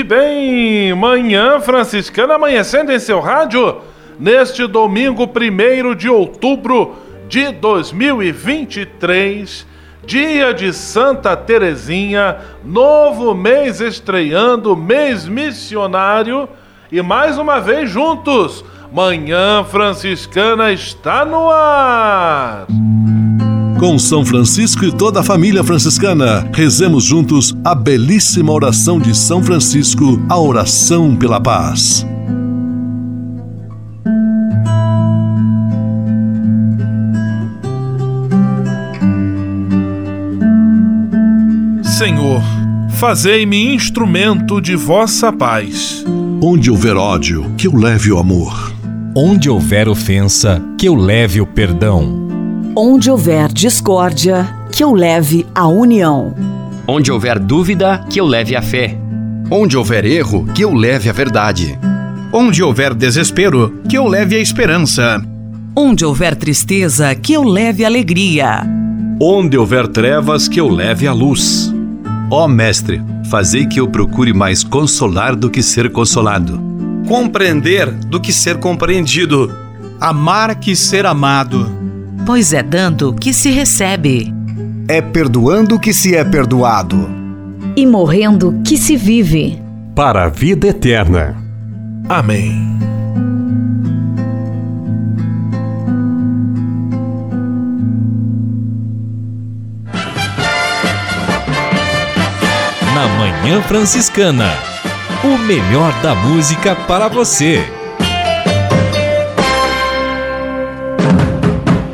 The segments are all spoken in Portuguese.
E bem, manhã franciscana amanhecendo em seu rádio neste domingo 1 de outubro de 2023, dia de Santa Terezinha, novo mês estreando, mês missionário e mais uma vez juntos, Manhã Franciscana está no ar. Com São Francisco e toda a família franciscana, rezemos juntos a belíssima oração de São Francisco, a oração pela paz. Senhor, fazei-me instrumento de vossa paz. Onde houver ódio, que eu leve o amor. Onde houver ofensa, que eu leve o perdão. Onde houver discórdia, que eu leve a união. Onde houver dúvida, que eu leve a fé. Onde houver erro, que eu leve a verdade. Onde houver desespero, que eu leve a esperança. Onde houver tristeza, que eu leve alegria. Onde houver trevas, que eu leve a luz. Ó Mestre, fazei que eu procure mais consolar do que ser consolado. Compreender do que ser compreendido. Amar que ser amado. Pois é dando que se recebe. É perdoando que se é perdoado. E morrendo que se vive. Para a vida eterna. Amém. Na Manhã Franciscana. O melhor da música para você.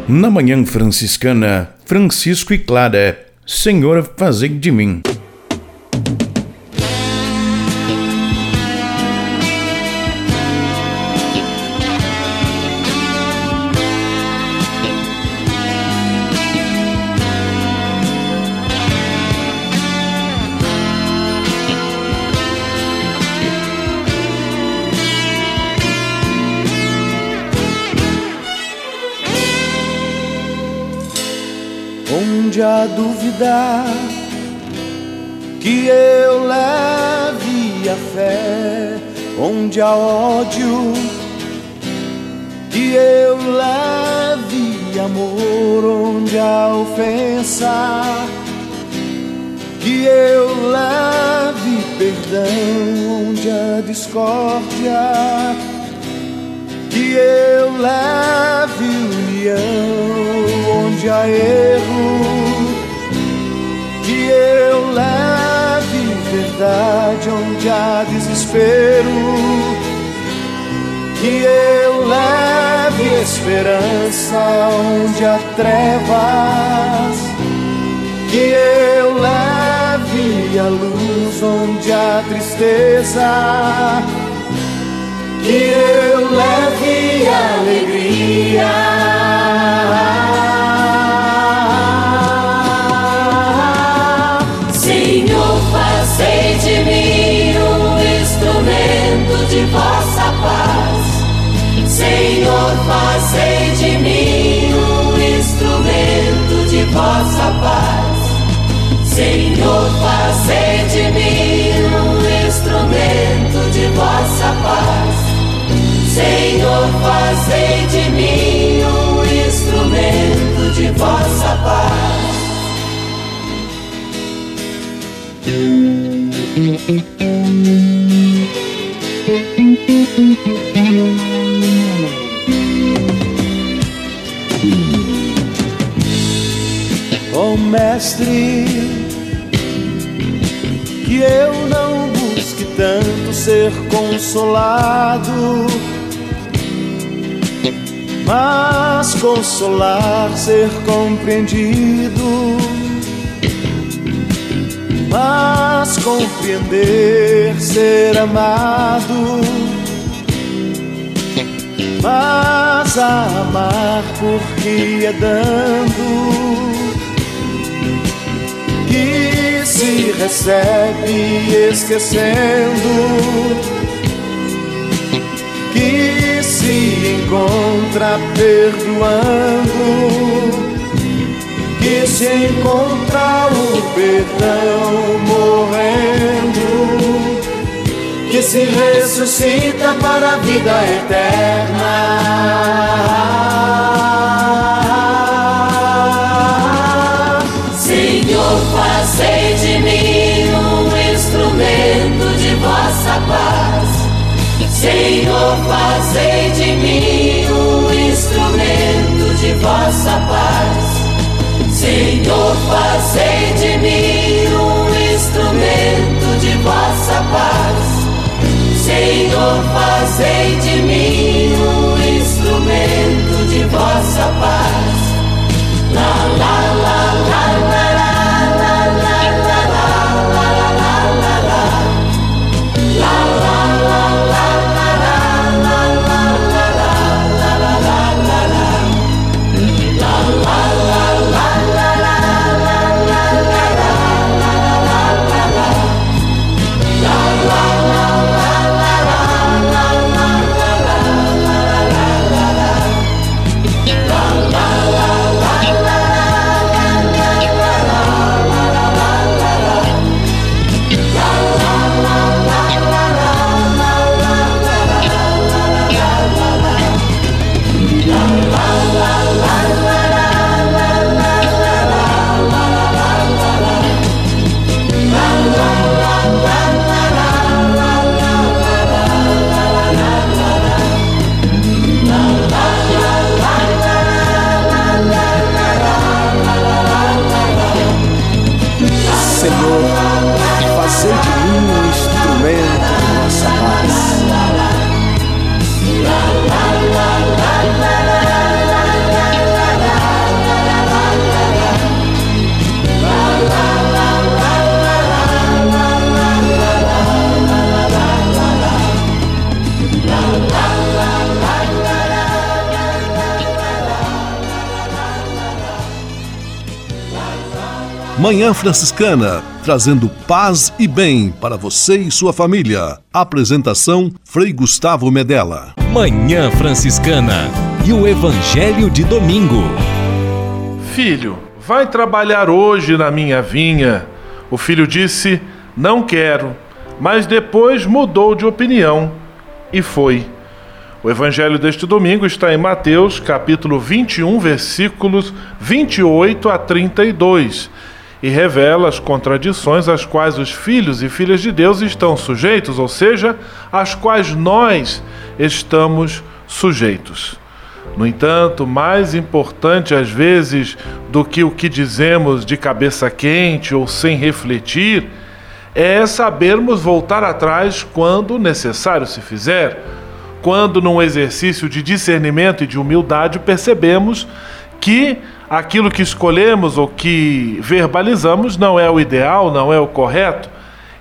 Na Manhã Franciscana, Francisco e Clara, Senhor, fazei de mim. Onde há dúvida, que eu leve a fé, onde há ódio, que eu leve amor, onde há ofensa, que eu leve perdão, onde há discórdia, que eu leve união, onde há erro leve verdade onde há desespero, que eu leve esperança onde há trevas, que eu leve a luz onde há tristeza, que eu leve alegria. Senhor, fazei de mim um instrumento de vossa paz. Senhor, fazei de mim um instrumento de vossa paz. Senhor, fazei de mim um instrumento de vossa paz. Mestre, que eu não busque tanto ser consolado, mas consolar, ser compreendido. mas compreender ser amado, mas amar porque é dando se recebe esquecendo que se encontra perdoando que se encontra o perdão morrendo, que se ressuscita para a vida eterna. Senhor, fazei de mim um instrumento de vossa paz. Senhor, fazei de mim um instrumento de vossa paz. Senhor, fazei de mim um instrumento de vossa paz. La la Manhã Franciscana, trazendo paz e bem para você e sua família. Apresentação Frei Gustavo Medella. Manhã Franciscana e o Evangelho de Domingo. Filho, vai trabalhar hoje na minha vinha. O filho disse: Não quero, mas depois mudou de opinião e foi. O evangelho deste domingo está em Mateus, capítulo 21, versículos 28 a 32 e revela as contradições às quais os filhos e filhas de Deus estão sujeitos, ou seja, às quais nós estamos sujeitos. No entanto, mais importante às vezes do que o que dizemos de cabeça quente ou sem refletir, é sabermos voltar atrás quando necessário se fizer, quando, num exercício de discernimento e de humildade, percebemos que aquilo que escolhemos ou que verbalizamos não é o ideal, não é o correto,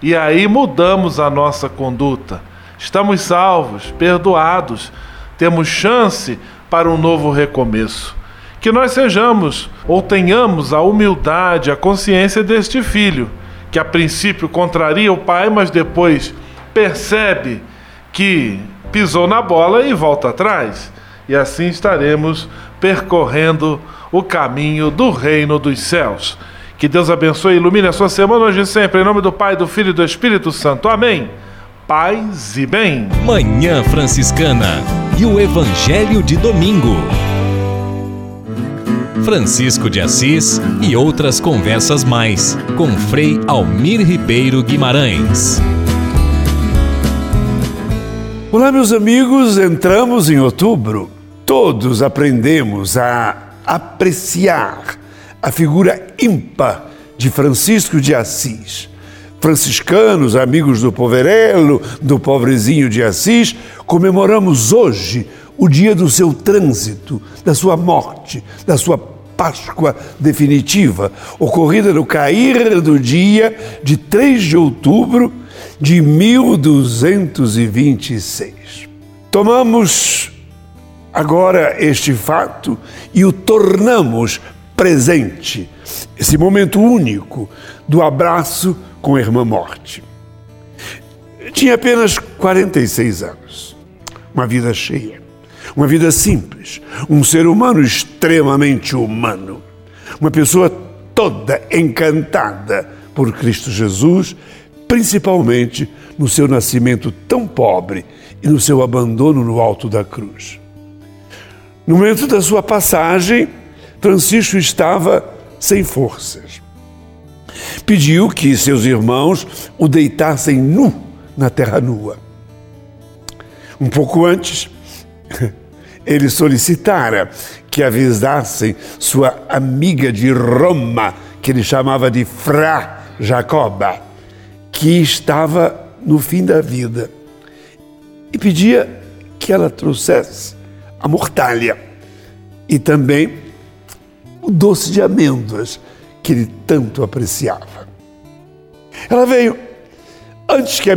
e aí mudamos a nossa conduta. Estamos salvos, perdoados, temos chance para um novo recomeço. Que nós sejamos ou tenhamos a humildade, a consciência deste filho, que a princípio contraria o pai, mas depois percebe que pisou na bola e volta atrás. E assim estaremos percorrendo o caminho do reino dos céus. Que Deus abençoe e ilumine a sua semana hoje e sempre, em nome do Pai, do Filho e do Espírito Santo. Amém. Paz e bem. Manhã Franciscana e o Evangelho de Domingo. Francisco de Assis e outras conversas mais com Frei Almir Ribeiro Guimarães. Olá, meus amigos, entramos em outubro. Todos aprendemos a apreciar a figura ímpar de Francisco de Assis. Franciscanos, amigos do poverelo, do pobrezinho de Assis, comemoramos hoje o dia do seu trânsito, da sua morte, da sua Páscoa definitiva, ocorrida no cair do dia de 3 de outubro de 1226. Tomamos agora este fato e o tornamos presente, esse momento único do abraço com a irmã morte. Tinha apenas 46 anos, uma vida cheia, uma vida simples, um ser humano extremamente humano, uma pessoa toda encantada por Cristo Jesus, principalmente no seu nascimento tão pobre e no seu abandono no alto da cruz. No momento da sua passagem, Francisco estava sem forças. Pediu que seus irmãos o deitassem nu na terra nua. Um pouco antes, ele solicitara que avisassem sua amiga de Roma, que ele chamava de Fra Jacoba, que estava no fim da vida, e pedia que ela trouxesse a mortalha e também o doce de amêndoas que ele tanto apreciava. Ela veio antes que a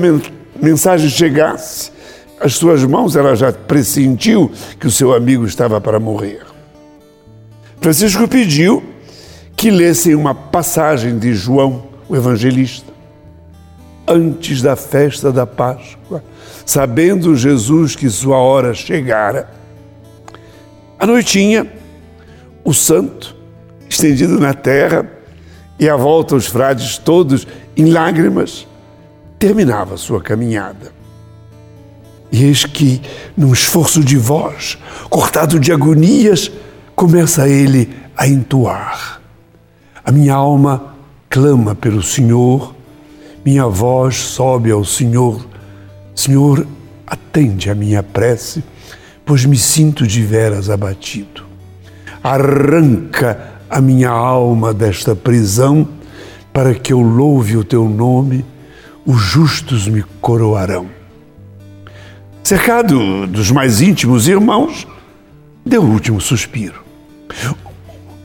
mensagem chegasse, as suas mãos ela já pressentiu que o seu amigo estava para morrer. Francisco pediu que lessem uma passagem de João, o evangelista, antes da festa da Páscoa, sabendo Jesus que sua hora chegara à noitinha, o santo, estendido na terra, e à volta os frades todos em lágrimas, terminava sua caminhada. E eis que, num esforço de voz, cortado de agonias, começa ele a entoar. A minha alma clama pelo Senhor, minha voz sobe ao Senhor. Senhor, atende a minha prece pois me sinto de veras abatido. Arranca a minha alma desta prisão, para que eu louve o teu nome, os justos me coroarão. Cercado dos mais íntimos irmãos, deu o último suspiro.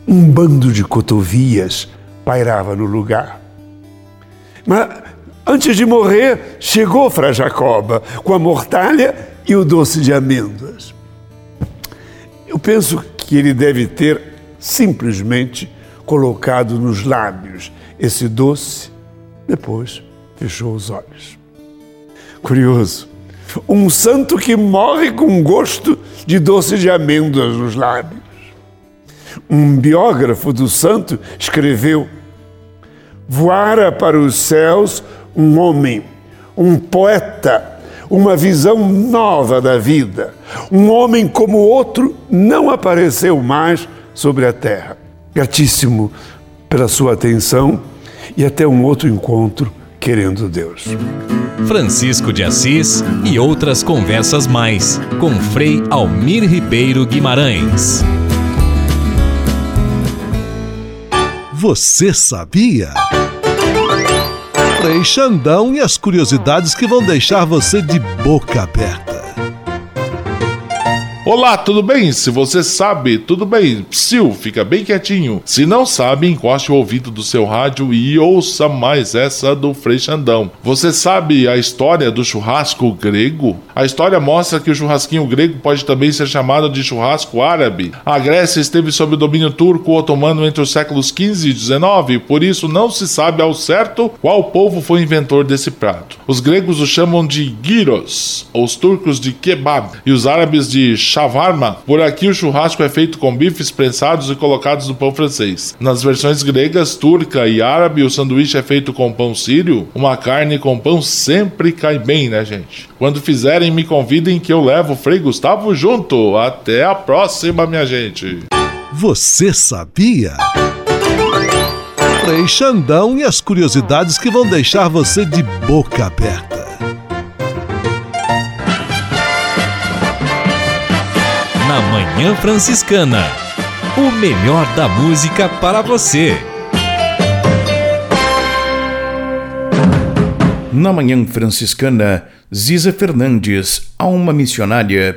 Um bando de cotovias pairava no lugar. Mas antes de morrer, chegou Fra Jacoba com a mortalha e o doce de amêndoas. Eu penso que ele deve ter simplesmente colocado nos lábios esse doce, depois fechou os olhos. Curioso, um santo que morre com gosto de doce de amêndoas nos lábios. Um biógrafo do santo escreveu: Voara para os céus um homem, um poeta uma visão nova da vida. Um homem como outro não apareceu mais sobre a terra. Gratíssimo pela sua atenção e até um outro encontro, querendo Deus. Francisco de Assis e outras conversas mais com Frei Almir Ribeiro Guimarães. Você sabia? Frei Xandão e as curiosidades que vão deixar você de boca aberta. Olá, tudo bem? Se você sabe, tudo bem. Psiu, fica bem quietinho. Se não sabe, encoste o ouvido do seu rádio e ouça mais essa do Frei Xandão. Você sabe a história do churrasco grego? A história mostra que o churrasquinho grego pode também ser chamado de churrasco árabe. A Grécia esteve sob o domínio turco otomano entre os séculos 15 e 19, por isso não se sabe ao certo qual povo foi inventor desse prato. Os gregos o chamam de gyros, os turcos de kebab e os árabes de shawarma. Por aqui o churrasco é feito com bifes prensados e colocados no pão francês. Nas versões gregas, turca e árabe, o sanduíche é feito com pão sírio. Uma carne com pão sempre cai bem, né, gente? Quando fizerem, me convidem que eu levo o Frei Gustavo junto. Até a próxima, minha gente. Você sabia? Frei Xandão e as curiosidades que vão deixar você de boca aberta. Na Manhã Franciscana. O melhor da música para você. Na Manhã Franciscana, Ziza Fernandes, alma missionária.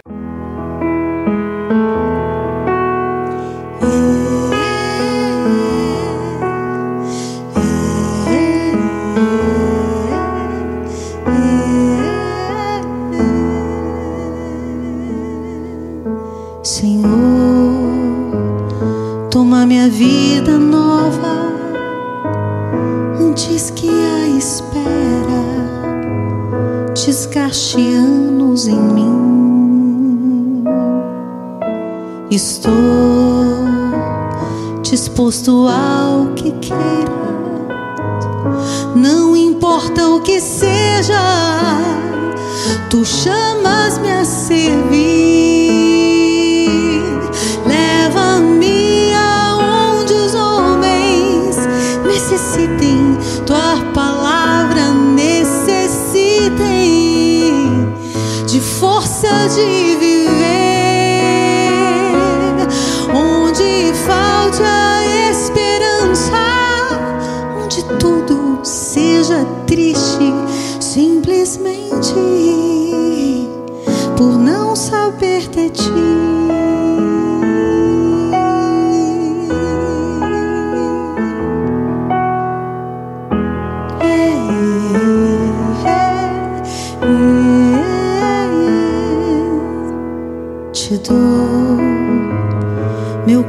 Desgaste anos em mim. Estou disposto ao que queiras, não importa o que seja, tu chamas-me a servir.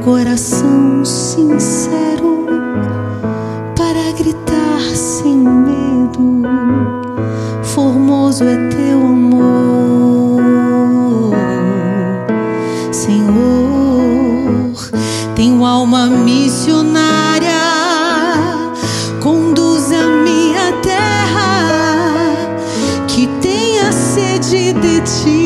Coração sincero para gritar sem medo. Formoso é teu amor, Senhor. Tenho alma missionária, conduz a minha terra que tenha sede de ti.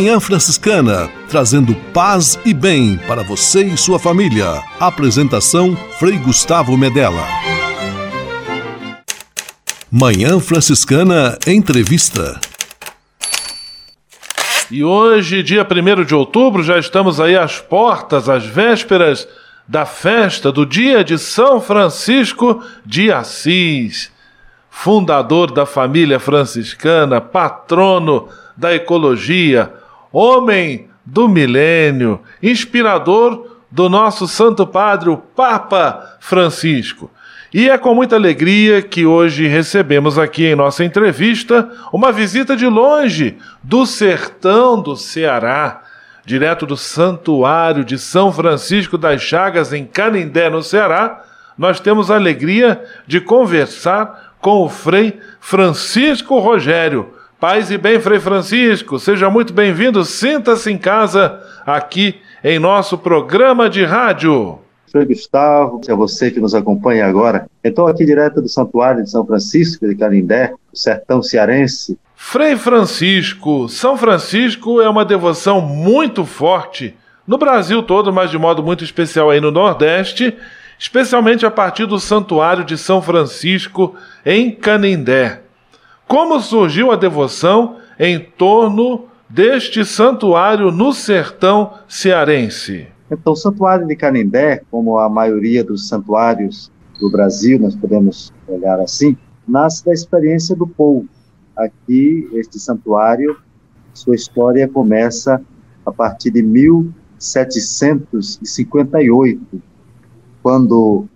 Manhã Franciscana, trazendo paz e bem para você e sua família. Apresentação Frei Gustavo Medella. Manhã Franciscana Entrevista. E hoje, dia 1 de outubro, já estamos aí às portas, às vésperas da festa do dia de São Francisco de Assis, fundador da família franciscana, patrono da ecologia, homem do milênio, inspirador do nosso Santo Padre, o Papa Francisco. E é com muita alegria que hoje recebemos aqui em nossa entrevista uma visita de longe do sertão do Ceará, direto do Santuário de São Francisco das Chagas, em Canindé, no Ceará. Nós temos a alegria de conversar com o Frei Francisco Rogério. Paz e bem, Frei Francisco, seja muito bem-vindo, sinta-se em casa aqui em nosso programa de rádio. Frei Gustavo, é você que nos acompanha agora. Estou aqui direto do Santuário de São Francisco de Carindé, o sertão cearense. Frei Francisco, São Francisco é uma devoção muito forte no Brasil todo, mas de modo muito especial aí no Nordeste, especialmente a partir do Santuário de São Francisco em Canindé. Como surgiu a devoção em torno deste santuário no sertão cearense? Então, o Santuário de Canindé, como a maioria dos santuários do Brasil, nós podemos olhar assim, nasce da experiência do povo. Aqui, este santuário, sua história começa a partir de 1758, quando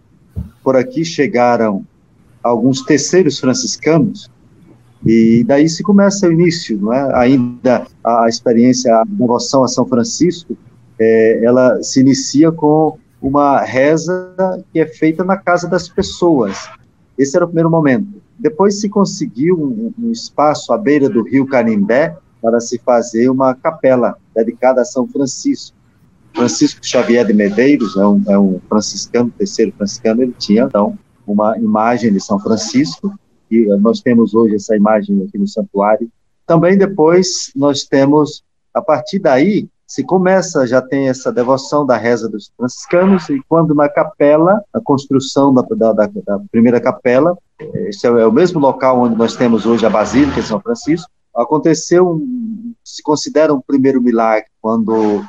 por aqui chegaram alguns terceiros franciscanos, e daí se começa o início, não é? Ainda a experiência, a devoção a São Francisco, é, ela se inicia com uma reza que é feita na casa das pessoas. Esse era o primeiro momento. Depois se conseguiu um, um espaço à beira do rio Canindé para se fazer uma capela dedicada a São Francisco. Francisco Xavier de Medeiros é um, é um franciscano, terceiro franciscano, ele tinha então uma imagem de São Francisco e nós temos hoje essa imagem aqui no santuário. Também depois nós temos, a partir daí, se começa, já tem essa devoção da reza dos franciscanos, e quando na capela, a construção da, da, da, primeira capela, esse é o mesmo local onde nós temos hoje a Basílica de São Francisco, aconteceu, um, se considera um primeiro milagre, quando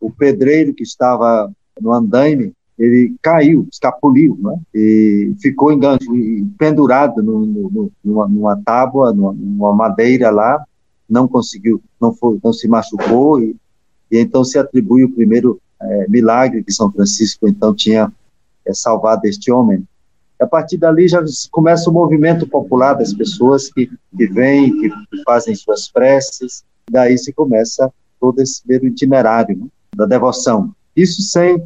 o pedreiro que estava no andaime, ele caiu, escapuliu, né? e ficou engancho, pendurado no, no, numa, numa tábua, numa, numa madeira lá, não conseguiu, não foi, não se machucou e e então se atribui o primeiro é, milagre que São Francisco então tinha é, salvado este homem. A partir dali já começa o movimento popular das pessoas que, que vêm, que fazem suas preces, daí se começa todo esse primeiro itinerário né, da devoção. Isso sem,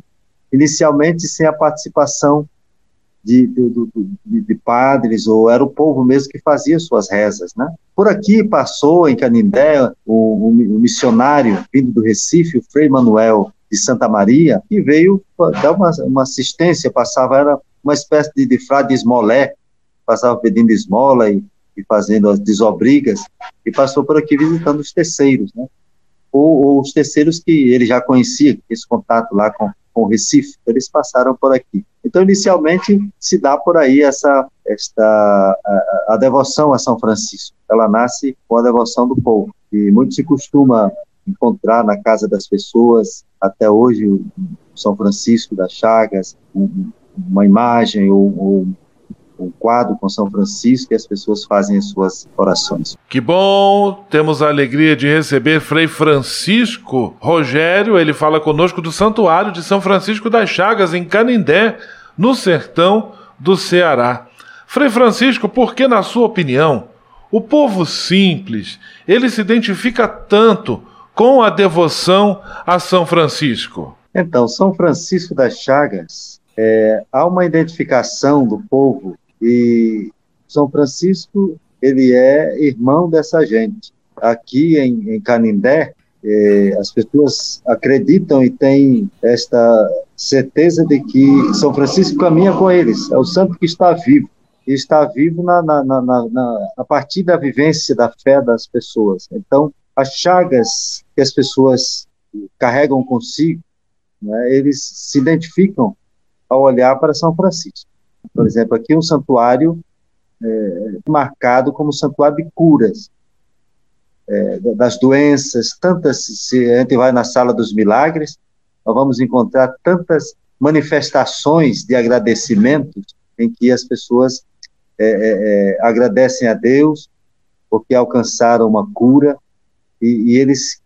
inicialmente, sem a participação de, de, de, de, padres, ou era o povo mesmo que fazia suas rezas, né? Por aqui passou, em Canindé, um, um, missionário vindo do Recife, o Frei Manuel de Santa Maria, que veio dar uma, uma assistência, passava, era uma espécie de, de frade esmolé, passava pedindo esmola e, e, fazendo as desobrigas, e passou por aqui visitando os terceiros, né? Ou, ou os terceiros que ele já conhecia, esse contato lá com, com Recife, eles passaram por aqui. Então, inicialmente, se dá por aí essa, esta, a, a devoção a São Francisco. Ela nasce com a devoção do povo. E muito se costuma encontrar na casa das pessoas, até hoje, o São Francisco das Chagas, uma imagem ou, ou um quadro com São Francisco e as pessoas fazem as suas orações. Que bom! Temos a alegria de receber Frei Francisco Rogério. Ele fala conosco do Santuário de São Francisco das Chagas, em Canindé, no sertão do Ceará. Frei Francisco, por que, na sua opinião, o povo simples ele se identifica tanto com a devoção a São Francisco? Então, São Francisco das Chagas, é, há uma identificação do povo e São Francisco, ele é irmão dessa gente. Aqui em, em Canindé, eh, as pessoas acreditam e têm esta certeza de que São Francisco caminha com eles. É o santo que está vivo. E está vivo na, na, na, na, a partir da vivência da fé das pessoas. Então, as chagas que as pessoas carregam consigo, né, eles se identificam ao olhar para São Francisco. Por exemplo, aqui um santuário é, marcado como santuário de curas é, das doenças, tantas, se a gente vai na sala dos milagres, nós vamos encontrar tantas manifestações de agradecimento em que as pessoas é, é, é, agradecem a Deus porque alcançaram uma cura e, e eles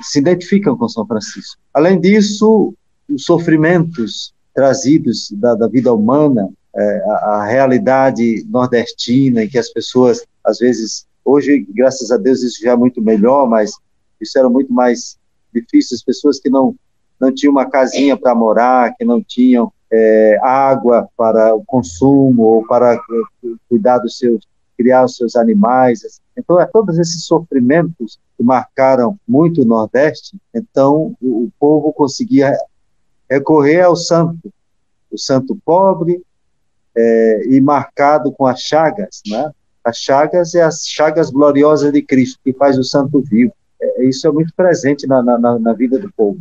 se identificam com São Francisco. Além disso, os sofrimentos trazidos da, da vida humana, é, a, a, realidade nordestina, em que as pessoas, às vezes, hoje, graças a Deus, isso já é muito melhor, mas isso era muito mais difícil. As pessoas que não, não tinham uma casinha para morar, que não tinham é, água para o consumo ou para cuidar dos seus, criar os seus animais. Então, é todos esses sofrimentos que marcaram muito o Nordeste, então o, o povo conseguia recorrer ao santo, o santo pobre é, e marcado com as chagas, né? As chagas é as chagas gloriosas de Cristo, que faz o santo vivo. É, isso é muito presente na, na, na vida do povo.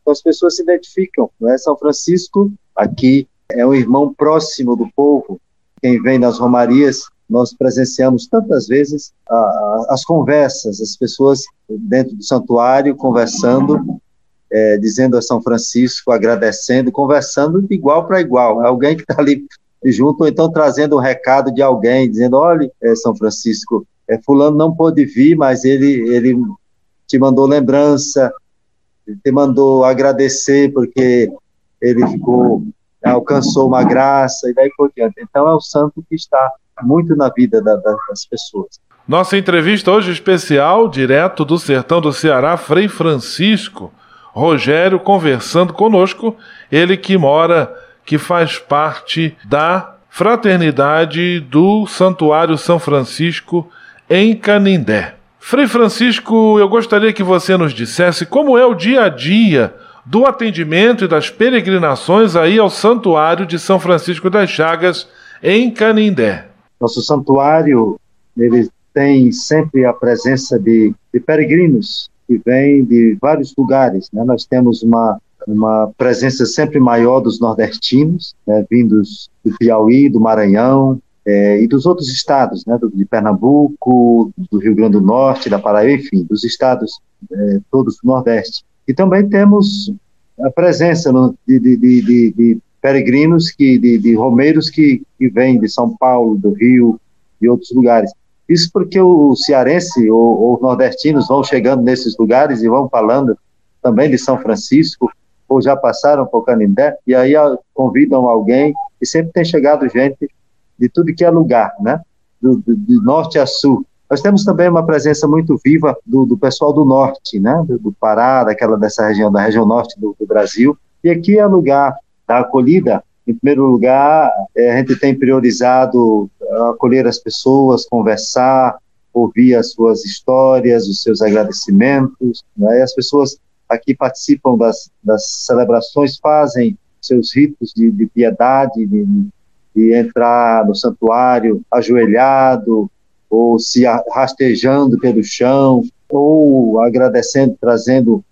Então as pessoas se identificam. Né? São Francisco, aqui, é um irmão próximo do povo. Quem vem nas romarias, nós presenciamos tantas vezes a, a, as conversas, as pessoas dentro do santuário conversando, é, dizendo a São Francisco, agradecendo, conversando de igual para igual. Alguém que está ali junto, ou então trazendo um recado de alguém, dizendo: olha, é, São Francisco, é, Fulano não pôde vir, mas ele, ele te mandou lembrança, te mandou agradecer porque ele ficou, alcançou uma graça e daí por diante. Então é o santo que está muito na vida da, da, das pessoas. Nossa entrevista hoje especial, direto do sertão do Ceará, Frei Francisco Rogério conversando conosco, ele que mora, que faz parte da fraternidade do Santuário São Francisco em Canindé. Frei Francisco, eu gostaria que você nos dissesse como é o dia a dia do atendimento e das peregrinações aí ao Santuário de São Francisco das Chagas, em Canindé. Nosso santuário, ele tem sempre a presença de, de peregrinos que vêm de vários lugares. Né? Nós temos uma, uma presença sempre maior dos nordestinos, né? vindos do Piauí, do Maranhão, é, e dos outros estados, né, de Pernambuco, do Rio Grande do Norte, da Paraíba, enfim, dos estados é, todos do Nordeste. E também temos a presença de, de, de, de, peregrinos, que, de, romeiros que, que vêm de São Paulo, do Rio e outros lugares. Isso porque o cearense ou, ou nordestinos vão chegando nesses lugares e vão falando também de São Francisco, ou já passaram por Canindé, e aí convidam alguém, e sempre tem chegado gente de tudo que é lugar, né? Do, do, de norte a sul. Nós temos também uma presença muito viva do, do pessoal do norte, né? Do, do, Pará, daquela dessa região, da região norte do, do Brasil. E aqui é lugar da acolhida. Em primeiro lugar, é, a gente tem priorizado acolher as pessoas, conversar, ouvir as suas histórias, os seus agradecimentos. Né? E as pessoas aqui participam das, das celebrações, fazem seus ritos de, de piedade, de, e entrar no santuário ajoelhado ou se rastejando pelo chão ou agradecendo, trazendo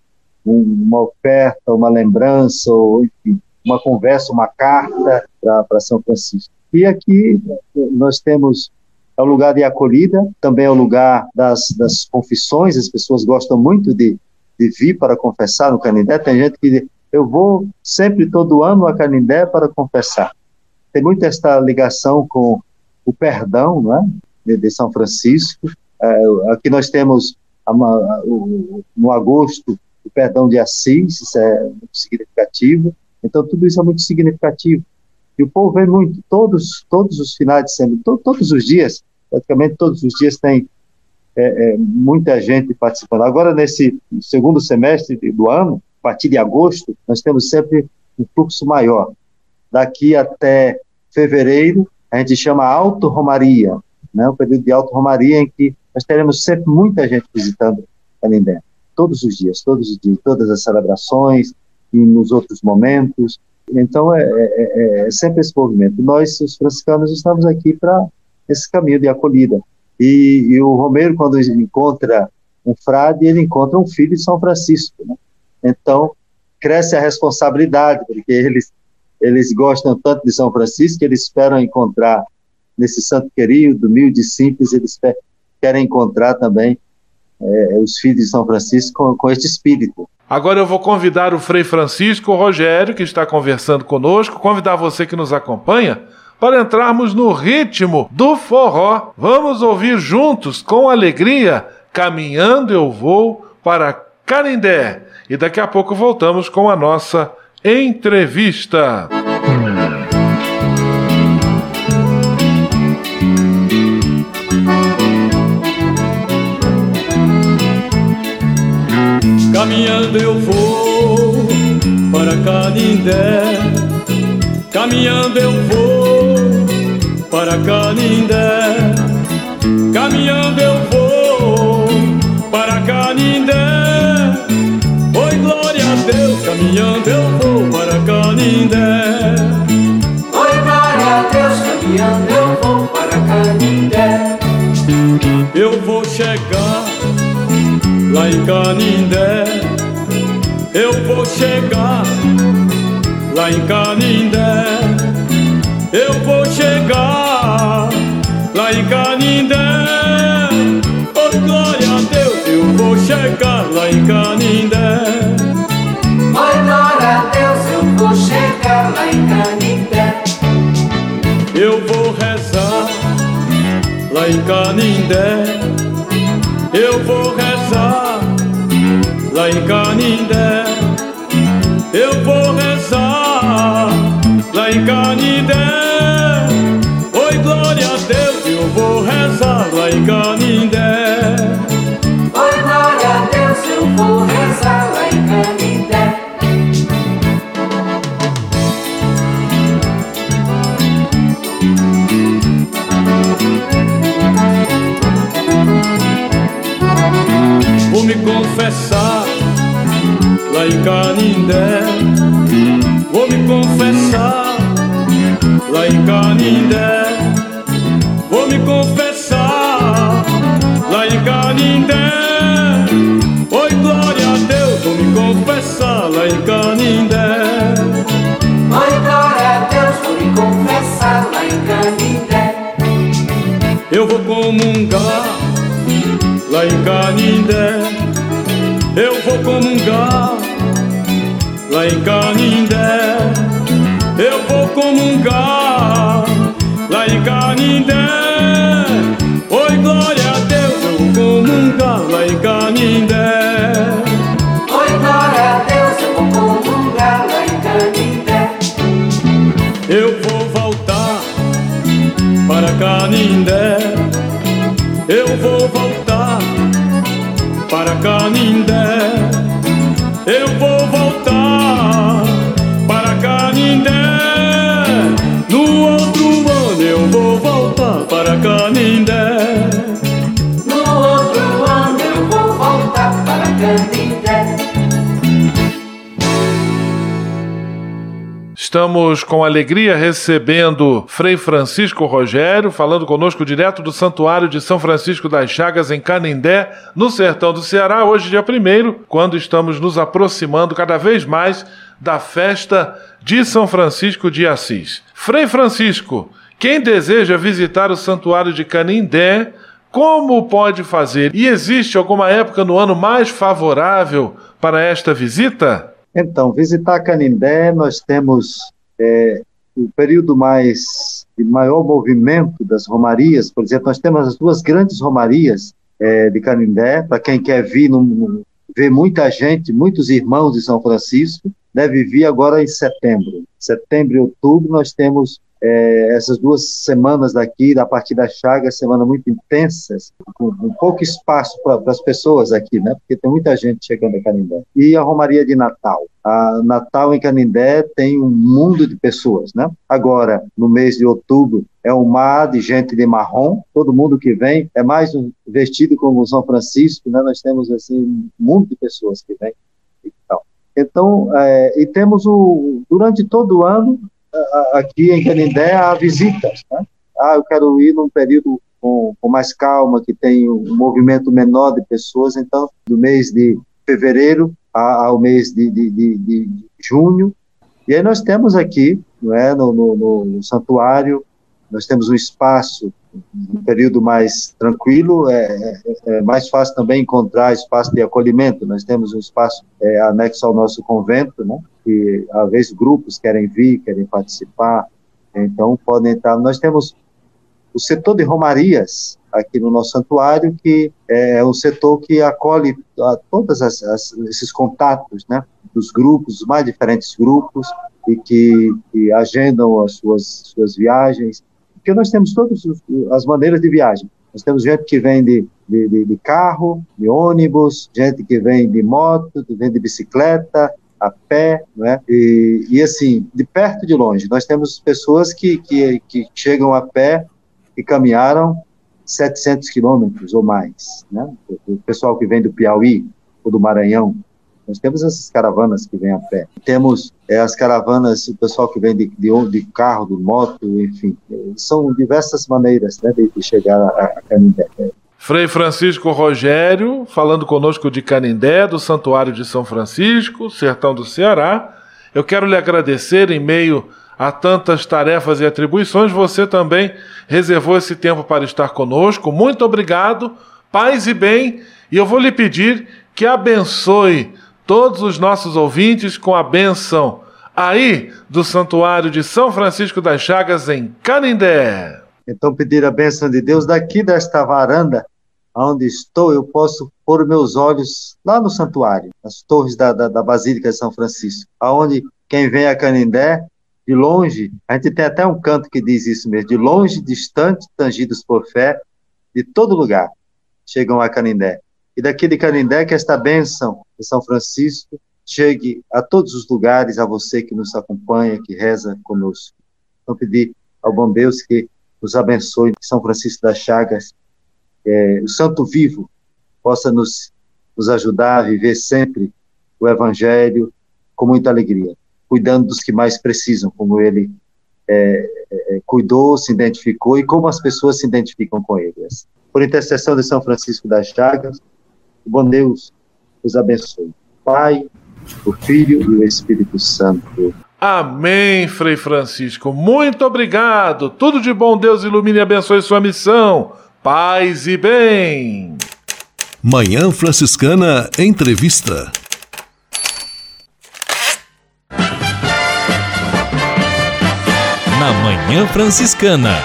uma oferta, uma lembrança, ou enfim, uma conversa, uma carta para São Francisco. E aqui nós temos é o lugar de acolhida, também é o lugar das, das confissões, as pessoas gostam muito de, de vir para confessar no Canindé, tem gente que diz, eu vou sempre, todo ano, a Canindé para confessar tem muito esta ligação com o perdão não é? de, de São Francisco. É, aqui nós temos uma, o, no agosto o perdão de Assis, isso é muito significativo. Então tudo isso é muito significativo. E o povo vem muito, todos, todos os finais de semana, to, todos os dias, praticamente todos os dias tem é, é, muita gente participando. Agora, nesse segundo semestre do ano, a partir de agosto, nós temos sempre um fluxo maior daqui até fevereiro, a gente chama Alto Romaria, né, o período de Alto Romaria em que nós teremos sempre muita gente visitando Canindé, todos os dias, todos os dias, todas as celebrações e nos outros momentos. Então é, é, é, é sempre esse movimento. Nós, os franciscanos, estamos aqui para esse caminho de acolhida. E, e, o Romeiro, quando encontra um frade, ele encontra um filho de São Francisco. Né? Então cresce a responsabilidade, porque eles eles gostam tanto de São Francisco que eles esperam encontrar nesse santo querido, humilde simples, eles querem encontrar também é, os filhos de São Francisco com, com este espírito. Agora eu vou convidar o Frei Francisco Rogério, que está conversando conosco, convidar você que nos acompanha para entrarmos no ritmo do forró. Vamos ouvir juntos, com alegria, caminhando eu vou para Canindé. E daqui a pouco voltamos com a nossa entrevista. Caminhando eu vou para Canindé. Caminhando eu vou para Canindé. Caminhando eu vou para Canindé. Oi, glória a Deus, caminhando eu vou para Canindé. Oi, glória a Deus, caminhando eu vou para Canindé. Eu vou chegar lá em Canindé. Eu vou chegar lá em Canindé. Eu vou chegar lá em Canindé. Oh, glória a Deus, eu vou chegar lá em Canindé. Oi, glória a Deus, eu vou chegar lá em Canindé. Eu vou rezar lá em Canindé. Eu vou rezar lá em Canindé. Eu vou rezar lá em Canindé. Rezar lá em Canindé. Oi, glória a Deus, eu vou rezar lá em Canindé. Vou me confessar lá em Canindé. Vou me confessar lá em Canindé. Vou me confessar Canindé. Oi, glória a Deus, vou me confessar lá em Canindé. Oi, glória a Deus, vou me confessar lá em Canindé. Eu vou comungar lá em Canindé. Eu vou comungar lá em Canindé. Eu vou comungar lá em Canindé. Canindé. Eu vou voltar para Canindé. Eu vou voltar para Canindé. No outro ano eu vou voltar para Canindé. Estamos com alegria recebendo Frei Francisco Rogério, falando conosco direto do Santuário de São Francisco das Chagas, em Canindé, no sertão do Ceará, hoje, dia 1, quando estamos nos aproximando cada vez mais da festa de São Francisco de Assis. Frei Francisco, quem deseja visitar o Santuário de Canindé, como pode fazer? E existe alguma época no ano mais favorável para esta visita? Então, visitar Canindé, nós temos é, o período mais de maior movimento das romarias, por exemplo, nós temos as duas grandes romarias é, de Canindé, para quem quer vir, ver muita gente, muitos irmãos de São Francisco, deve vir agora em setembro. Setembro e outubro nós temos é, essas duas semanas daqui, da partir da Chaga, semana muito intensas, com, com pouco espaço para as pessoas aqui, né? Porque tem muita gente chegando a Canindé. E a Romaria de Natal. A Natal em Canindé tem um mundo de pessoas, né? Agora, no mês de outubro, é um mar de gente de marrom, todo mundo que vem é mais um vestido como São Francisco, né? Nós temos assim um mundo de pessoas que vêm. Então, então é, e temos o durante todo o ano aqui em Canindé há visitas. Né? Ah, eu quero ir num período com, com, mais calma, que tem um movimento menor de pessoas, então, do mês de fevereiro ao mês de, de, de, de junho. E aí nós temos aqui, não é, no, no, no santuário, nós temos um espaço, um período mais tranquilo, é, é, é, mais fácil também encontrar espaço de acolhimento. Nós temos um espaço é, anexo ao nosso convento, né? que às vezes grupos querem vir, querem participar, então podem entrar. Nós temos o setor de romarias aqui no nosso santuário, que é um setor que acolhe a todos esses contatos, né, dos grupos, os mais diferentes grupos, e que, que agendam as suas, suas viagens, porque nós temos todas as maneiras de viagem. Nós temos gente que vem de, de, de, carro, de ônibus, gente que vem de moto, que vem de bicicleta, a pé, né? E, e assim, de perto e de longe. Nós temos pessoas que, que, que chegam a pé e caminharam 700 quilômetros ou mais, né? O pessoal que vem do Piauí ou do Maranhão, nós temos essas caravanas que vêm a pé. Temos é, as caravanas, o pessoal que vem de, de, de, carro, de moto, enfim. São diversas maneiras né, de, de chegar a, a Canindé. Frei Francisco Rogério, falando conosco de Canindé, do Santuário de São Francisco, sertão do Ceará. Eu quero lhe agradecer em meio a tantas tarefas e atribuições, você também reservou esse tempo para estar conosco. Muito obrigado, paz e bem, e eu vou lhe pedir que abençoe todos os nossos ouvintes com a bênção aí do Santuário de São Francisco das Chagas, em Canindé. Então, pedir a bênção de Deus daqui desta varanda, onde estou, eu posso pôr meus olhos lá no santuário, nas torres da, da, da Basílica de São Francisco, aonde quem vem a Canindé, de longe, a gente tem até um canto que diz isso mesmo, de longe, distante, tangidos por fé, de todo lugar, chegam a Canindé. E daqui de Canindé, que esta bênção de São Francisco chegue a todos os lugares, a você que nos acompanha, que reza conosco. Então, pedir ao bom Deus que nos abençoe, que São Francisco das Chagas, é, o Santo Vivo, possa nos, nos ajudar a viver sempre o Evangelho com muita alegria, cuidando dos que mais precisam, como ele é, é, cuidou, se identificou e como as pessoas se identificam com ele. Por intercessão de São Francisco das Chagas, bom Deus os abençoe. Pai, o Filho e o Espírito Santo. Amém, Frei Francisco. Muito obrigado. Tudo de bom, Deus ilumine e abençoe sua missão. Paz e bem. Manhã Franciscana Entrevista. Na Manhã Franciscana.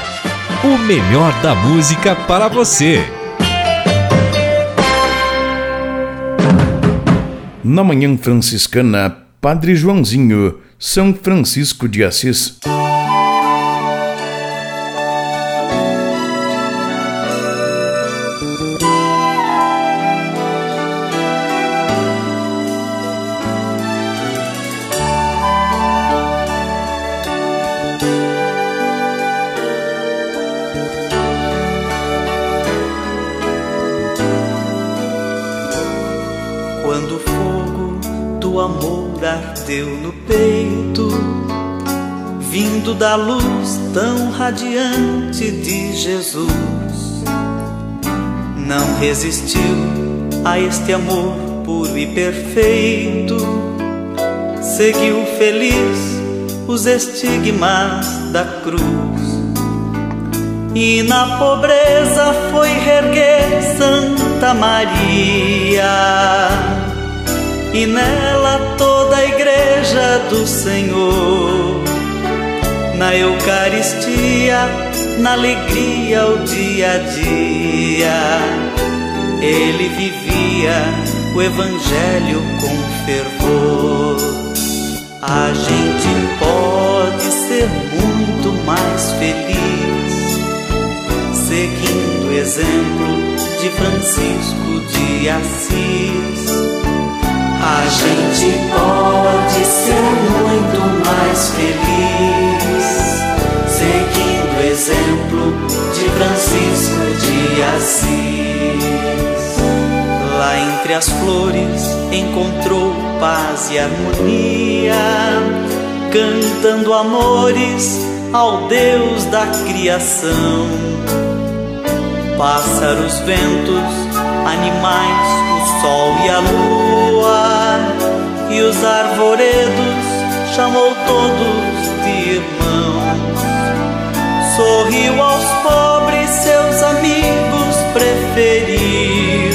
O melhor da música para você. Na Manhã Franciscana, Padre Joãozinho, São Francisco de Assis. Da luz tão radiante de Jesus. Não resistiu a este amor puro e perfeito, seguiu feliz os estigmas da cruz. E na pobreza foi reerguer Santa Maria, e nela toda a igreja do Senhor na Eucaristia, na alegria o dia a dia. Ele vivia o Evangelho com fervor. A gente pode ser muito mais feliz seguindo o exemplo de Francisco de Assis. A gente pode ser muito mais feliz seguindo o exemplo de Francisco de Assis. Lá entre as flores encontrou paz e harmonia, cantando amores ao Deus da criação. Pássaros, ventos, animais, o sol e a lua, e os arvoredos chamou todos de irmãos. Sorriu aos pobres, seus amigos preferidos.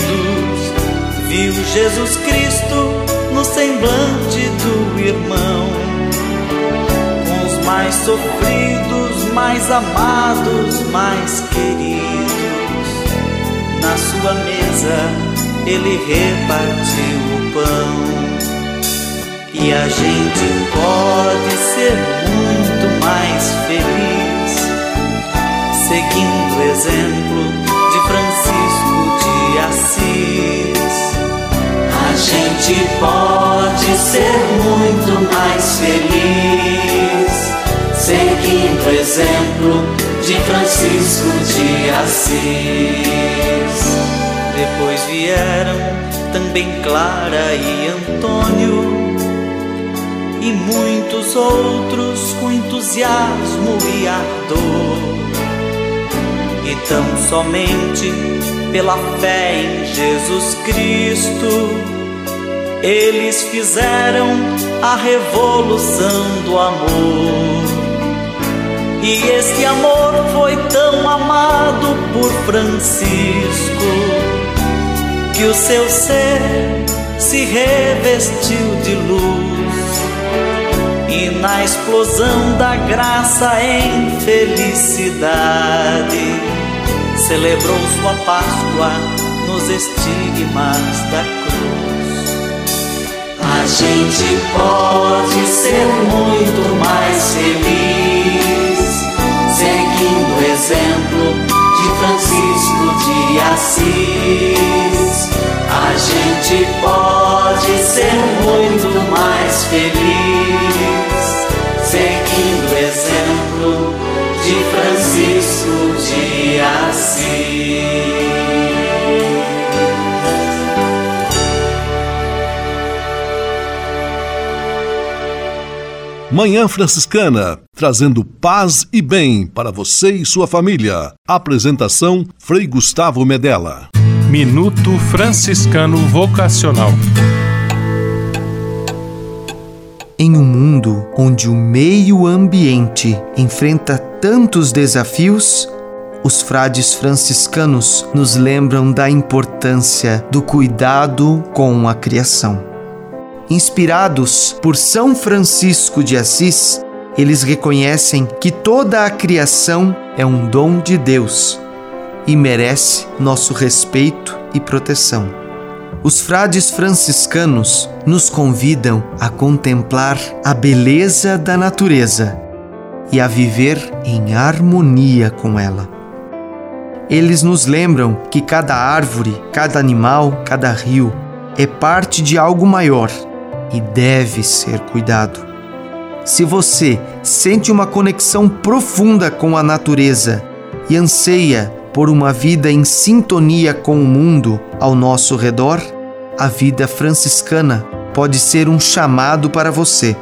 Viu Jesus Cristo no semblante do irmão. Com os mais sofridos mais amados, mais queridos. Na sua mesa ele repartiu o pão. E a gente pode ser muito mais feliz seguindo o exemplo de Francisco de Assis. A gente pode ser muito mais feliz seguindo o exemplo de Francisco de Assis. Depois vieram também Clara e Antônio e muitos outros com entusiasmo e ardor. E tão somente pela fé em Jesus Cristo, eles fizeram a revolução do amor. E este amor foi tão amado por Francisco que o seu ser se revestiu de luz na explosão da graça em felicidade celebrou sua Páscoa nos estigmas da cruz. A gente pode ser muito mais feliz seguindo o exemplo de Francisco de Assis. A gente pode ser muito mais feliz seguindo o exemplo de Francisco de Assis. Manhã Franciscana, trazendo paz e bem para você e sua família. Apresentação Frei Gustavo Medella. Minuto Franciscano Vocacional. Em um mundo onde o meio ambiente enfrenta tantos desafios, os frades franciscanos nos lembram da importância do cuidado com a criação. Inspirados por São Francisco de Assis, eles reconhecem que toda a criação é um dom de Deus e merece nosso respeito e proteção. Os frades franciscanos nos convidam a contemplar a beleza da natureza e a viver em harmonia com ela. Eles nos lembram que cada árvore, cada animal, cada rio é parte de algo maior e deve ser cuidado. Se você sente uma conexão profunda com a natureza e anseia por uma vida em sintonia com o mundo ao nosso redor, a vida franciscana pode ser um chamado para você.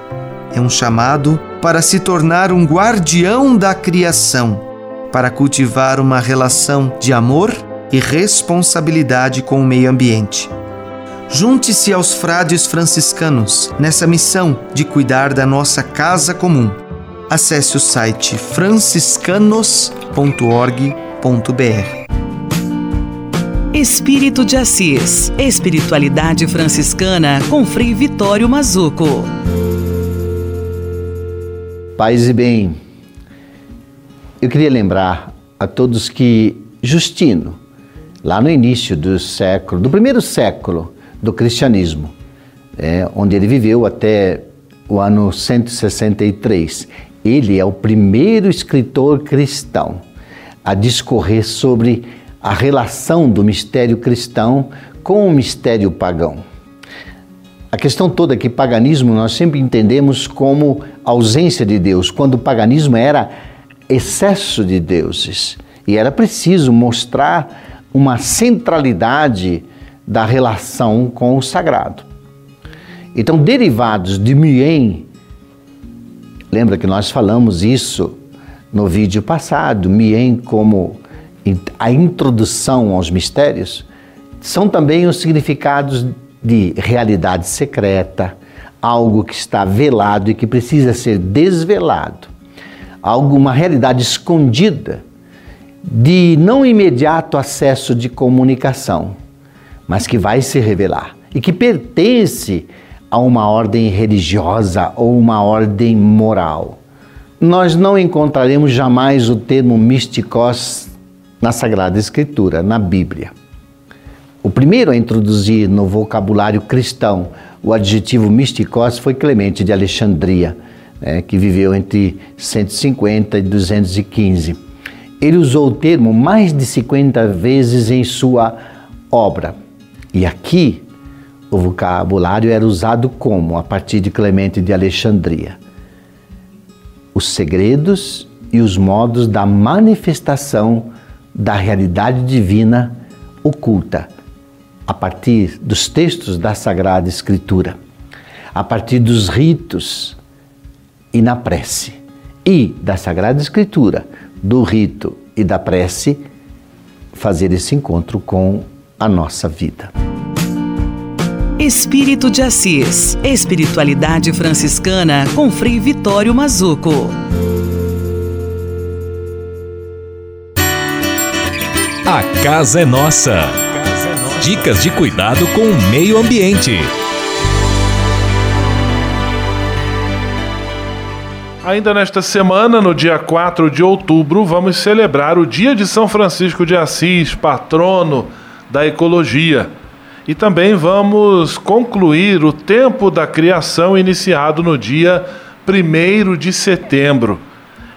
É um chamado para se tornar um guardião da criação, para cultivar uma relação de amor e responsabilidade com o meio ambiente. Junte-se aos frades franciscanos nessa missão de cuidar da nossa casa comum. Acesse o site franciscanos.org.br. Espírito de Assis. Espiritualidade franciscana com Frei Vitório Mazuco. Paz e bem. Eu queria lembrar a todos que Justino, lá no início do século, do primeiro século, do cristianismo, é, onde ele viveu até o ano 163. Ele é o primeiro escritor cristão a discorrer sobre a relação do mistério cristão com o mistério pagão. A questão toda é que paganismo nós sempre entendemos como ausência de Deus, quando o paganismo era excesso de deuses. E era preciso mostrar uma centralidade da relação com o sagrado. Então, derivados de Mien, lembra que nós falamos isso no vídeo passado, Mien como a introdução aos mistérios, são também os significados de realidade secreta, algo que está velado e que precisa ser desvelado, algo, uma realidade escondida, de não imediato acesso de comunicação mas que vai se revelar e que pertence a uma ordem religiosa ou uma ordem moral. Nós não encontraremos jamais o termo místicos na Sagrada Escritura, na Bíblia. O primeiro a introduzir no vocabulário cristão o adjetivo místicos foi Clemente de Alexandria, né, que viveu entre 150 e 215. Ele usou o termo mais de 50 vezes em sua obra. E aqui o vocabulário era usado como, a partir de Clemente de Alexandria? Os segredos e os modos da manifestação da realidade divina oculta, a partir dos textos da Sagrada Escritura, a partir dos ritos e na prece. E da Sagrada Escritura, do rito e da prece, fazer esse encontro com a nossa vida. Espírito de Assis. Espiritualidade franciscana com Frei Vitório Mazuco. A casa é nossa. Dicas de cuidado com o meio ambiente. Ainda nesta semana, no dia 4 de outubro, vamos celebrar o Dia de São Francisco de Assis, patrono da ecologia. E também vamos concluir o tempo da criação iniciado no dia 1 de setembro.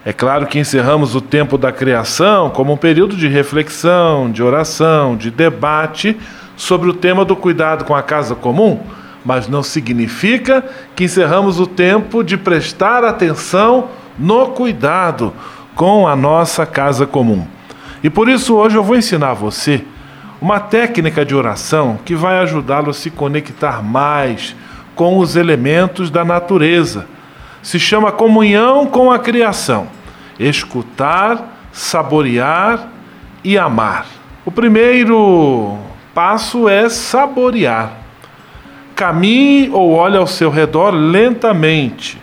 É claro que encerramos o tempo da criação como um período de reflexão, de oração, de debate sobre o tema do cuidado com a casa comum, mas não significa que encerramos o tempo de prestar atenção no cuidado com a nossa casa comum. E por isso hoje eu vou ensinar você uma técnica de oração que vai ajudá-lo a se conectar mais com os elementos da natureza. Se chama comunhão com a criação. Escutar, saborear e amar. O primeiro passo é saborear. Caminhe ou olhe ao seu redor lentamente.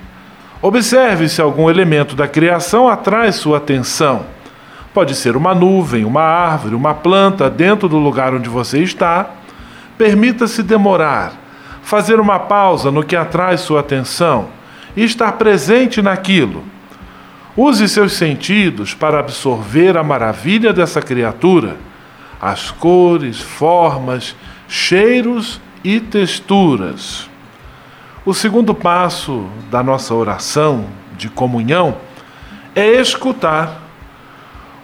Observe se algum elemento da criação atrai sua atenção Pode ser uma nuvem, uma árvore, uma planta dentro do lugar onde você está. Permita-se demorar, fazer uma pausa no que atrai sua atenção e estar presente naquilo. Use seus sentidos para absorver a maravilha dessa criatura, as cores, formas, cheiros e texturas. O segundo passo da nossa oração de comunhão é escutar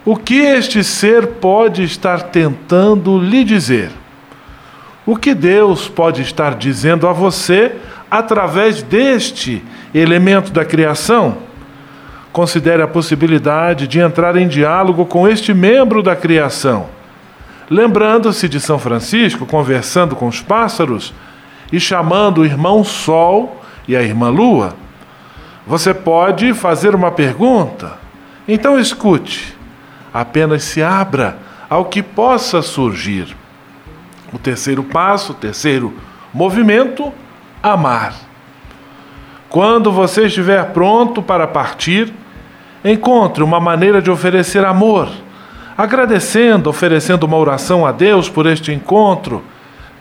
o que este ser pode estar tentando lhe dizer? O que Deus pode estar dizendo a você através deste elemento da criação? Considere a possibilidade de entrar em diálogo com este membro da criação. Lembrando-se de São Francisco conversando com os pássaros e chamando o irmão Sol e a irmã Lua. Você pode fazer uma pergunta. Então escute apenas se abra ao que possa surgir. O terceiro passo, o terceiro movimento, amar. Quando você estiver pronto para partir, encontre uma maneira de oferecer amor, agradecendo, oferecendo uma oração a Deus por este encontro,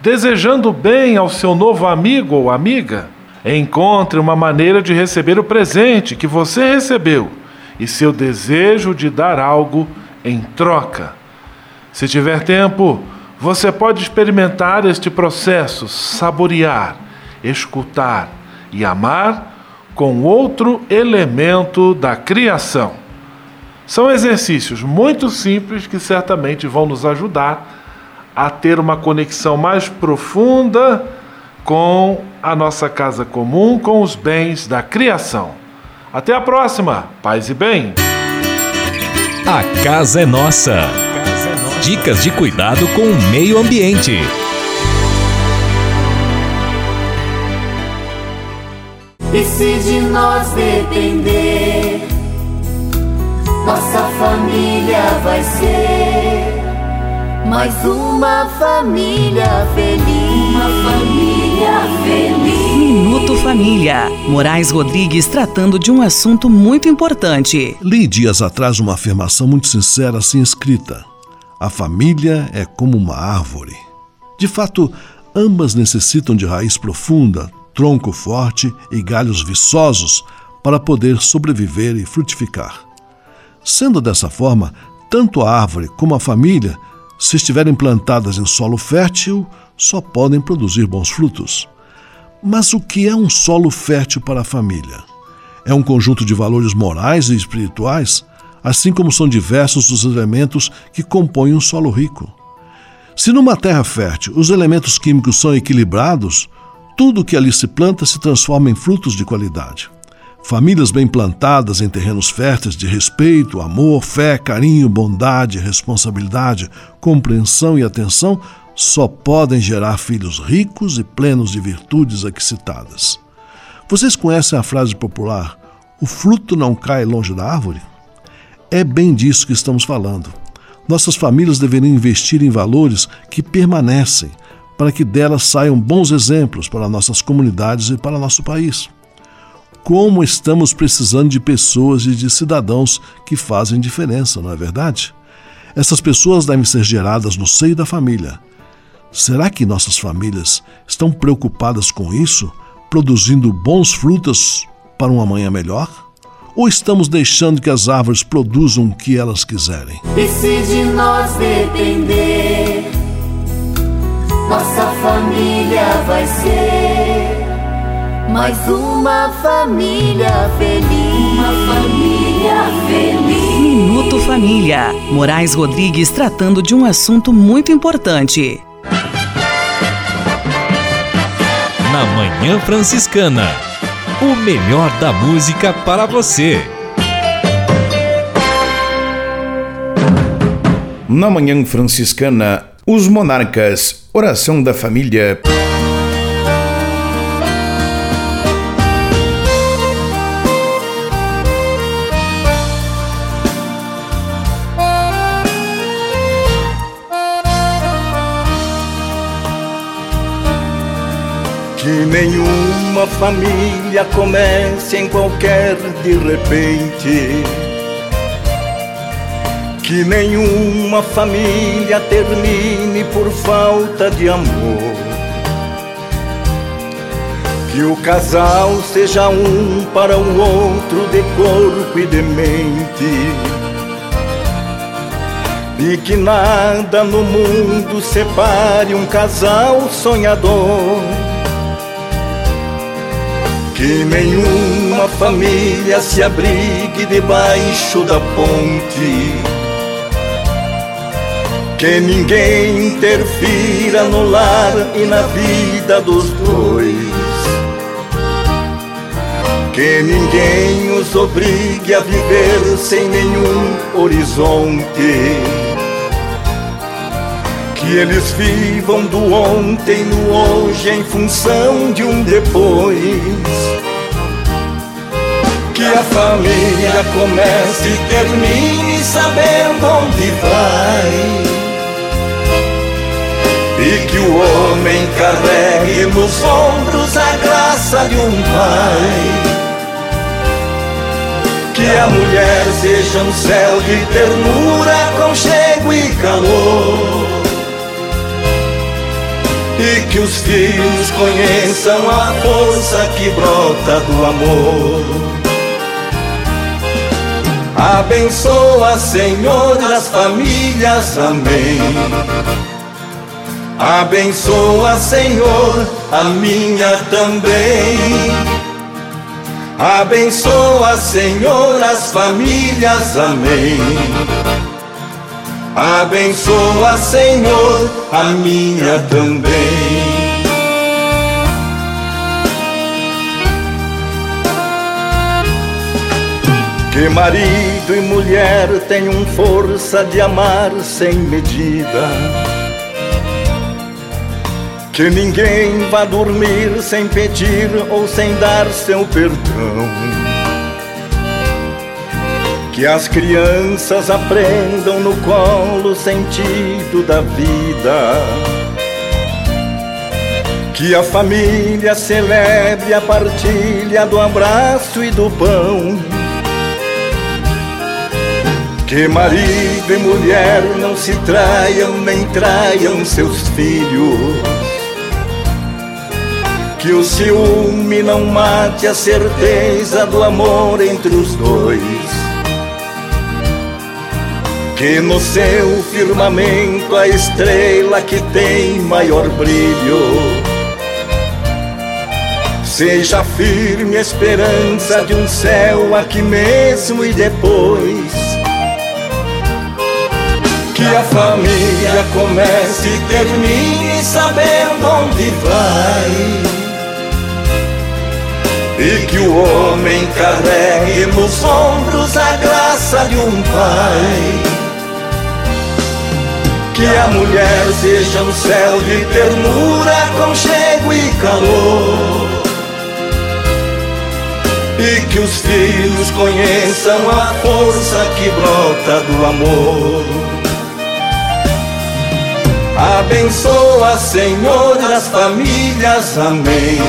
desejando bem ao seu novo amigo ou amiga. Encontre uma maneira de receber o presente que você recebeu e seu desejo de dar algo em troca. Se tiver tempo, você pode experimentar este processo, saborear, escutar e amar com outro elemento da criação. São exercícios muito simples que certamente vão nos ajudar a ter uma conexão mais profunda com a nossa casa comum, com os bens da criação. Até a próxima. Paz e bem. A casa é nossa. Dicas de cuidado com o meio ambiente. E se de nós depender, nossa família vai ser mais uma família feliz. Uma família. Minuto Família. Moraes Rodrigues tratando de um assunto muito importante. Li dias atrás uma afirmação muito sincera assim escrita: A família é como uma árvore. De fato, ambas necessitam de raiz profunda, tronco forte e galhos viçosos para poder sobreviver e frutificar. Sendo dessa forma, tanto a árvore como a família, se estiverem plantadas em solo fértil, só podem produzir bons frutos. Mas o que é um solo fértil para a família? É um conjunto de valores morais e espirituais, assim como são diversos os elementos que compõem um solo rico. Se numa terra fértil os elementos químicos são equilibrados, tudo que ali se planta se transforma em frutos de qualidade. Famílias bem plantadas em terrenos férteis de respeito, amor, fé, carinho, bondade, responsabilidade, compreensão e atenção só podem gerar filhos ricos e plenos de virtudes aqui citadas. Vocês conhecem a frase popular: o fruto não cai longe da árvore? É bem disso que estamos falando. Nossas famílias deveriam investir em valores que permanecem, para que delas saiam bons exemplos para nossas comunidades e para nosso país. Como estamos precisando de pessoas e de cidadãos que fazem diferença, não é verdade? Essas pessoas devem ser geradas no seio da família. Será que nossas famílias estão preocupadas com isso, produzindo bons frutos para um amanhã melhor? Ou estamos deixando que as árvores produzam o que elas quiserem? E se de nós depender, nossa família vai ser mais uma família feliz. Uma família feliz. Minuto Família. Moraes Rodrigues tratando de um assunto muito importante. Na Manhã Franciscana. O melhor da música para você. Na Manhã Franciscana, os monarcas, oração da família. Que nenhuma família comece em qualquer de repente. Que nenhuma família termine por falta de amor. Que o casal seja um para o outro de corpo e de mente. E que nada no mundo separe um casal sonhador. Que nenhuma família se abrigue debaixo da ponte. Que ninguém interfira no lar e na vida dos dois. Que ninguém os obrigue a viver sem nenhum horizonte. Que eles vivam do ontem no hoje em função de um depois. Que a família comece e termine sabendo onde vai. E que o homem carregue nos ombros a graça de um pai. Que a mulher seja um céu de ternura, conchego e calor. E que os filhos conheçam a força que brota do amor. Abençoa, Senhor, as famílias, amém. Abençoa, Senhor, a minha também. Abençoa, Senhor, as famílias, amém. Abençoa, Senhor, a minha também. Que marido e mulher tenham força de amar sem medida. Que ninguém vá dormir sem pedir ou sem dar seu perdão. Que as crianças aprendam no colo o sentido da vida. Que a família celebre a partilha do abraço e do pão. Que marido e mulher não se traiam nem traiam seus filhos. Que o ciúme não mate a certeza do amor entre os dois. Que no seu firmamento a estrela que tem maior brilho Seja firme a esperança de um céu aqui mesmo e depois. Que a família comece e termine sabendo onde vai. E que o homem carregue nos ombros a graça de um pai. Que a mulher seja um céu de ternura, conchego e calor e que os filhos conheçam a força que brota do amor. Abençoa, Senhor, as famílias, amém.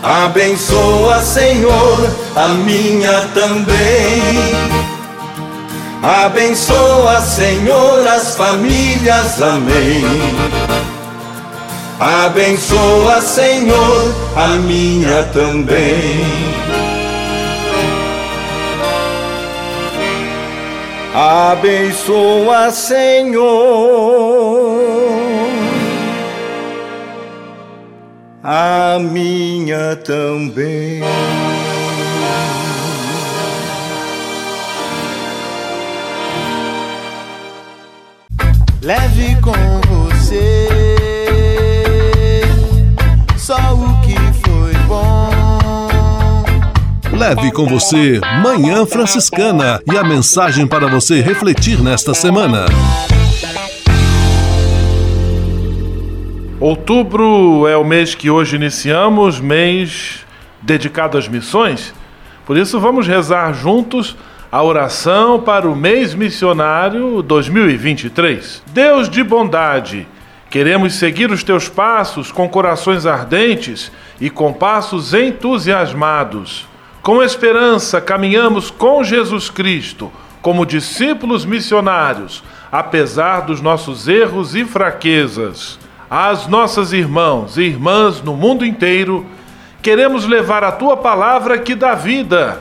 Abençoa, Senhor, a minha também. Abençoa, Senhor, as famílias, amém. Abençoa, Senhor, a minha também. Abençoa, Senhor, a minha também. Leve com Leve com você Manhã Franciscana e a mensagem para você refletir nesta semana. Outubro é o mês que hoje iniciamos, mês dedicado às missões. Por isso, vamos rezar juntos a oração para o mês missionário 2023. Deus de bondade Queremos seguir os teus passos com corações ardentes e com passos entusiasmados. Com esperança, caminhamos com Jesus Cristo, como discípulos missionários, apesar dos nossos erros e fraquezas. Às nossas irmãos e irmãs no mundo inteiro, queremos levar a tua palavra que dá vida.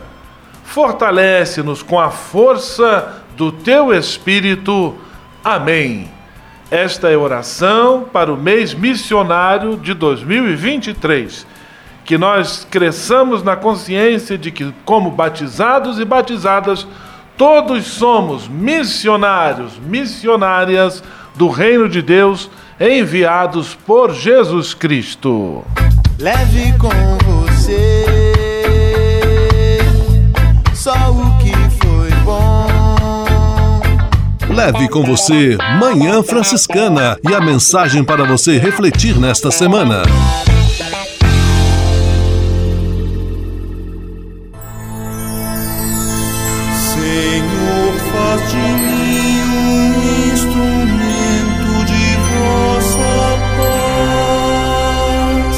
Fortalece-nos com a força do teu Espírito. Amém. Esta é oração para o mês missionário de 2023. Que nós cresçamos na consciência de que, como batizados e batizadas, todos somos missionários, missionárias do Reino de Deus, enviados por Jesus Cristo. Leve com você só o que Leve com você Manhã Franciscana e a mensagem para você refletir nesta semana. Faz de mim um instrumento de vossa paz.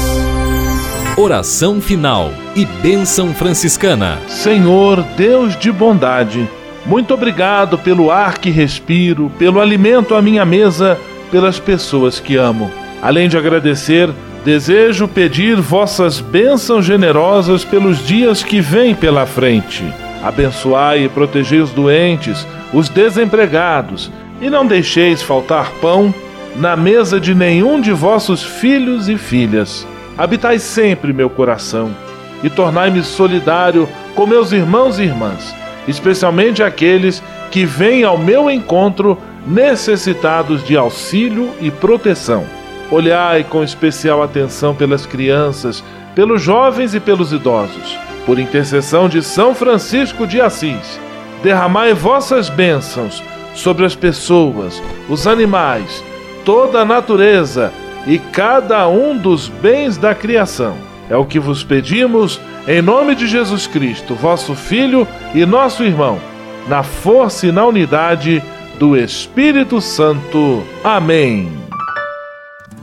Oração final e bênção franciscana. Senhor, Deus de bondade muito obrigado pelo ar que respiro, pelo alimento à minha mesa, pelas pessoas que amo. Além de agradecer, desejo pedir vossas bênçãos generosas pelos dias que vêm pela frente. Abençoai e protegei os doentes, os desempregados, e não deixeis faltar pão na mesa de nenhum de vossos filhos e filhas. Habitai sempre meu coração e tornai-me solidário com meus irmãos e irmãs especialmente aqueles que vêm ao meu encontro necessitados de auxílio e proteção. Olhai com especial atenção pelas crianças, pelos jovens e pelos idosos. Por intercessão de São Francisco de Assis, derramai vossas bênçãos sobre as pessoas, os animais, toda a natureza e cada um dos bens da criação. É o que vos pedimos em nome de Jesus Cristo, vosso Filho e nosso irmão, na força e na unidade do Espírito Santo. Amém.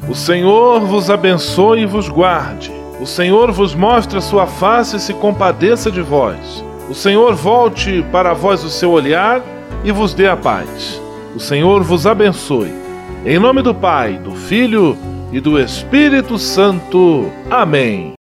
O Senhor vos abençoe e vos guarde. O Senhor vos mostre a sua face e se compadeça de vós. O Senhor volte para vós o seu olhar e vos dê a paz. O Senhor vos abençoe. Em nome do Pai, do Filho e do Espírito Santo. Amém.